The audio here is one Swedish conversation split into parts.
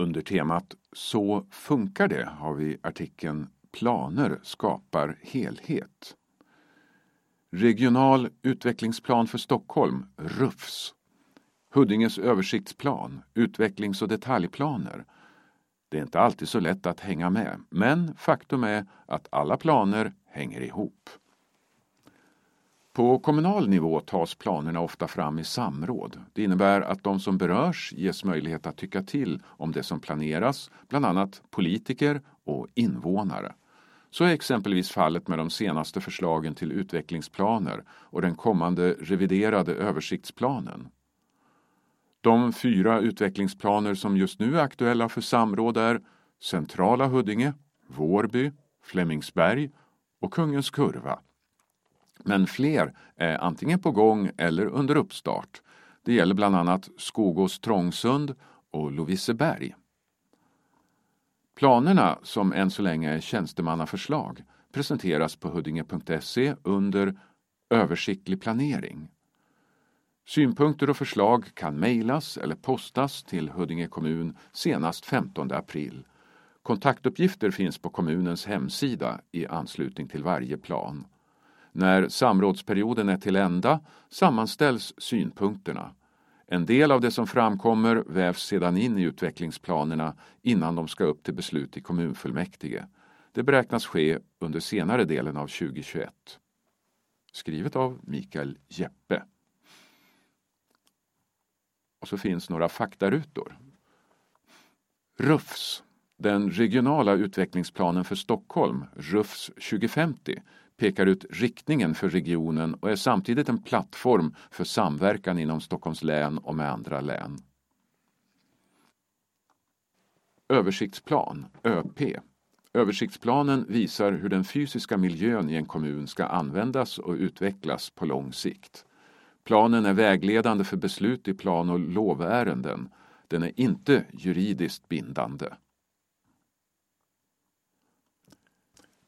Under temat Så funkar det har vi artikeln Planer skapar helhet. Regional utvecklingsplan för Stockholm, RUFS. Huddinges översiktsplan, utvecklings och detaljplaner. Det är inte alltid så lätt att hänga med, men faktum är att alla planer hänger ihop. På kommunal nivå tas planerna ofta fram i samråd. Det innebär att de som berörs ges möjlighet att tycka till om det som planeras, bland annat politiker och invånare. Så är exempelvis fallet med de senaste förslagen till utvecklingsplaner och den kommande reviderade översiktsplanen. De fyra utvecklingsplaner som just nu är aktuella för samråd är Centrala Huddinge, Vårby, Flemingsberg och Kungens Kurva. Men fler är antingen på gång eller under uppstart. Det gäller bland annat Skogås Trångsund och Loviseberg. Planerna, som än så länge är tjänstemannaförslag, presenteras på huddinge.se under Översiktlig planering. Synpunkter och förslag kan mejlas eller postas till Huddinge kommun senast 15 april. Kontaktuppgifter finns på kommunens hemsida i anslutning till varje plan. När samrådsperioden är till ända sammanställs synpunkterna. En del av det som framkommer vävs sedan in i utvecklingsplanerna innan de ska upp till beslut i kommunfullmäktige. Det beräknas ske under senare delen av 2021. Skrivet av Mikael Jeppe. Och så finns några faktarutor. RUFS, den regionala utvecklingsplanen för Stockholm, RUFS 2050, pekar ut riktningen för regionen och är samtidigt en plattform för samverkan inom Stockholms län och med andra län. Översiktsplan, ÖP. Översiktsplanen visar hur den fysiska miljön i en kommun ska användas och utvecklas på lång sikt. Planen är vägledande för beslut i plan och lovärenden. Den är inte juridiskt bindande.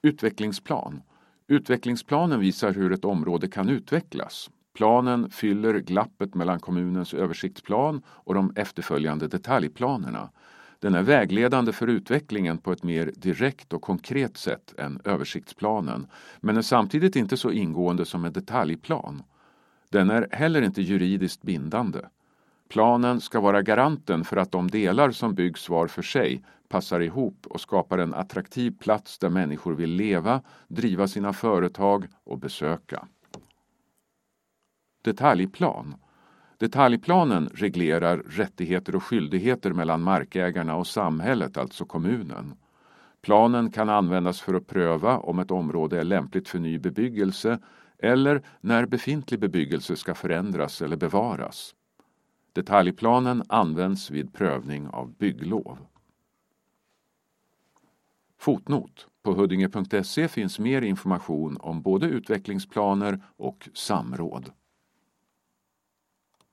Utvecklingsplan Utvecklingsplanen visar hur ett område kan utvecklas. Planen fyller glappet mellan kommunens översiktsplan och de efterföljande detaljplanerna. Den är vägledande för utvecklingen på ett mer direkt och konkret sätt än översiktsplanen, men är samtidigt inte så ingående som en detaljplan. Den är heller inte juridiskt bindande. Planen ska vara garanten för att de delar som byggs var för sig passar ihop och skapar en attraktiv plats där människor vill leva, driva sina företag och besöka. Detaljplan Detaljplanen reglerar rättigheter och skyldigheter mellan markägarna och samhället, alltså kommunen. Planen kan användas för att pröva om ett område är lämpligt för ny bebyggelse eller när befintlig bebyggelse ska förändras eller bevaras. Detaljplanen används vid prövning av bygglov. Fotnot. På huddinge.se finns mer information om både utvecklingsplaner och samråd.